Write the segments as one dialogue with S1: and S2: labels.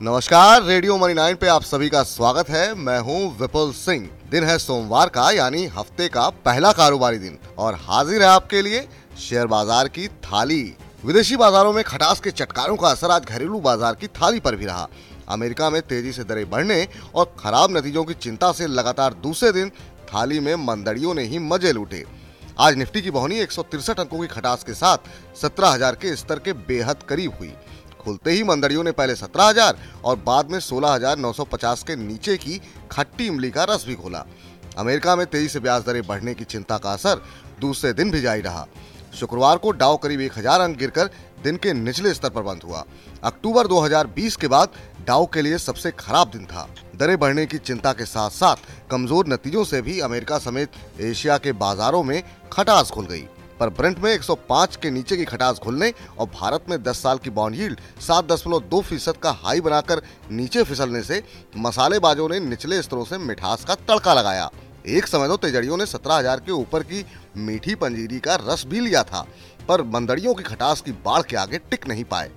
S1: नमस्कार, radio money nine पे आप सभी का स्वागत है। मैं हूँ विपुल सिंह। दिन है सोमवार का, यानी हफ़्ते का पहला कारोबारी दिन। और हाजिर है आपके लिए शेयर बाज़ार की थाली। विदेशी बाजारों में खटास के चटकारों का असर आज घरेलू बाज़ार की थाली पर भी रहा। अमेरिका में तेज़ी से दरें बढ़ने और खराब नतीजों की चिंता से लगातार दूसरे दिन थाली में मंदड़ियों ने ही मज़े लूटे। आज निफ्टी की बहनी एक अंकों की खटास के साथ सत्रह के स्तर के बेहद करीब हुई। खुलते ही मंदड़ियों ने पहले सत्रह हज़ार और बाद में सोलह हज़ार नौ सौ पचास के नीचे की खट्टी इमली का रस भी खोला। अमेरिका में तेज़ी से ब्याज दरें बढ़ने की चिंता का असर दूसरे दिन भी जारी रहा। शुक्रवार को डाउ करीब एक हज़ार अंक गिरकर दिन के निचले स्तर पर बंद हुआ। अक्टूबर 2020 के बाद डाउ के लिए सबसे खराब दिन था। दरें बढ़ने की चिंता के साथ साथ कमज़ोर नतीजों से भी अमेरिका समेत एशिया के बाजारों में खटास खुल गई। पर ब्रेंट में 105 के नीचे की खटास खुलने और भारत में 10 साल की बॉन्ड यील्ड सात दशमलव दो फ़ीसद का हाई बनाकर नीचे फिसलने से मसालेबाजों ने निचले स्तरों से मिठास का तड़का लगाया। एक समय तो तेजड़ियों ने सत्रह हज़ार के ऊपर की मीठी पंजीरी का रस भी लिया था, पर मंदड़ियों की खटास की बाढ़ के आगे टिक नहीं पाए।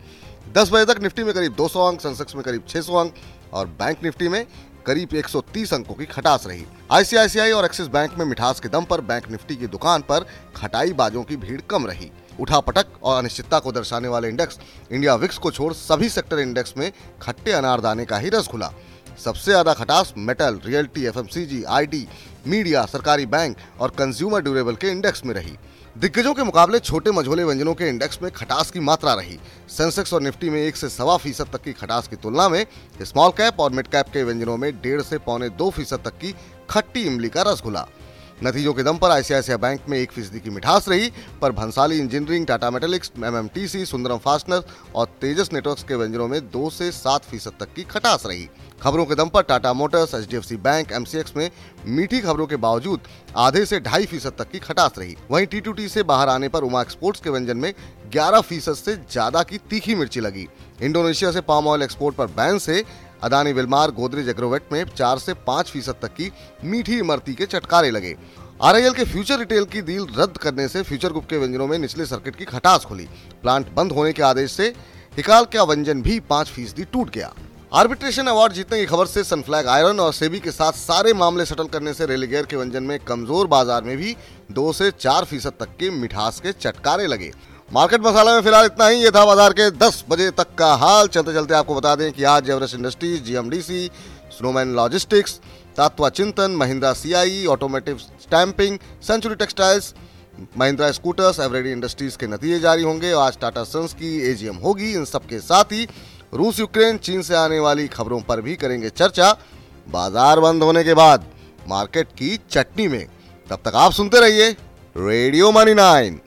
S1: दस बजे तक निफ्टी में करीब 200 अंक, सेंसेक्स में करीब 600 अंक और बैंक निफ्टी में करीब 130 अंकों की खटास रही। आईसीआईसीआई और एक्सिस बैंक में मिठास के दम पर बैंक निफ्टी की दुकान पर खटाई बाजों की भीड़ कम रही। उठा पटक और अनिश्चितता को दर्शाने वाले इंडेक्स, इंडिया विक्स को छोड़ सभी सेक्टर इंडेक्स में खट्टे अनारदाने का ही रस खुला सबसे ज़्यादा खटास metal, realty, FMCG IT media, सरकारी बैंक और कंज्यूमर ड्यूरेबल के इंडेक्स में रही। दिग्गजों के मुकाबले छोटे मझोले व्यंजनों के इंडेक्स में खटास की मात्रा रही। सेंसेक्स और निफ्टी में एक से सवा फ़ीसद तक की खटास की तुलना में स्मॉल कैप और मिड कैप के व्यंजनों में डेढ़ से पौने दो फ़ीसद तक की खट्टी इमली का रस खुला नतीजों के दम पर आईसीआईसीआई बैंक में एक फ़ीसदी की मिठास रही, पर Bhansali engineering, Tata metallics, MMTC, Sundaram fastener और तेजस नेटवर्क्स के व्यंजनों में दो से सात फ़ीसद तक की खटास रही। खबरों के दम पर Tata motors, HDFC bank, MCX में मीठी खबरों के बावजूद आधे से ढाई फ़ीसद तक की खटास रही। वहीं टी से बाहर आने पर उमा एक्सपोर्ट्स के व्यंजन में 11 फ़ीसद से ज़्यादा की तीखी मिर्ची लगी। इंडोनेशिया से पाम ऑयल एक्सपोर्ट पर बैन से अदानी विलमार गोदरेज एग्रोवेट में चार से पाँच फ़ीसद तक की मीठी इमरती के चटकारे लगे। आर के फ्यूचर रिटेल की डील रद्द करने से फ्यूचर ग्रुप के व्यंजनों में निचले सर्किट की खटास खुली। प्लांट बंद होने के आदेश से हिकाल का व्यंजन भी पाँच फ़ीसदी टूट गया। आर्बिट्रेशन अवार्ड जीतने की खबर से सनफ्लैग आयरन और सेबी के साथ सारे मामले सेटल करने से रेलीगेयर के व्यंजन में कमज़ोर बाज़ार में भी दो से चार फ़ीसद तक के मिठास के चटकारे लगे। मार्केट मसाला में फ़िलहाल इतना ही। ये था बाज़ार के 10 बजे तक का हाल। चलते चलते आपको बता दें कि आज Everest industries, GMDC, Snowman logistics, Tatva Chintan, Mahindra CI automotive stamping, century textiles, Mahindra scooters, Eveready industries के नतीजे जारी होंगे। आज टाटा सन्स की एजीएम होगी इन सबके साथ ही। रूस, यूक्रेन, चीन से आने वाली खबरों पर भी करेंगे चर्चा। बाज़ार बंद होने के बाद मार्केट की चटनी में। तब तक आप सुनते रहिए रेडियो मनी नाइन।